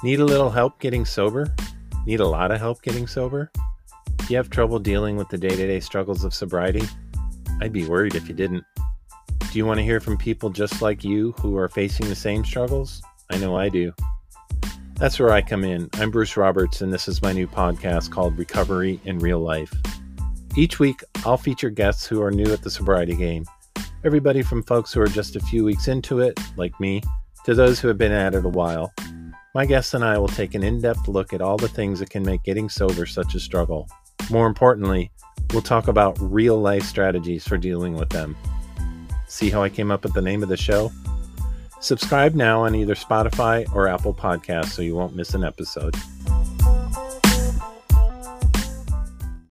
Need a little help getting sober? Need a lot of help getting sober? Do you have trouble dealing with the day to day struggles of sobriety? I'd be worried if you didn't. Do you want to hear from people just like you who are facing the same struggles? I know I do. That's where I come in. I'm Bruce Roberts, and this is my new podcast called Recovery in Real Life. Each week, I'll feature guests who are new at the sobriety game. Everybody from folks who are just a few weeks into it, like me, to those who have been at it a while. My guests and I will take an in depth look at all the things that can make getting sober such a struggle. More importantly, we'll talk about real life strategies for dealing with them. See how I came up with the name of the show? Subscribe now on either Spotify or Apple Podcasts so you won't miss an episode.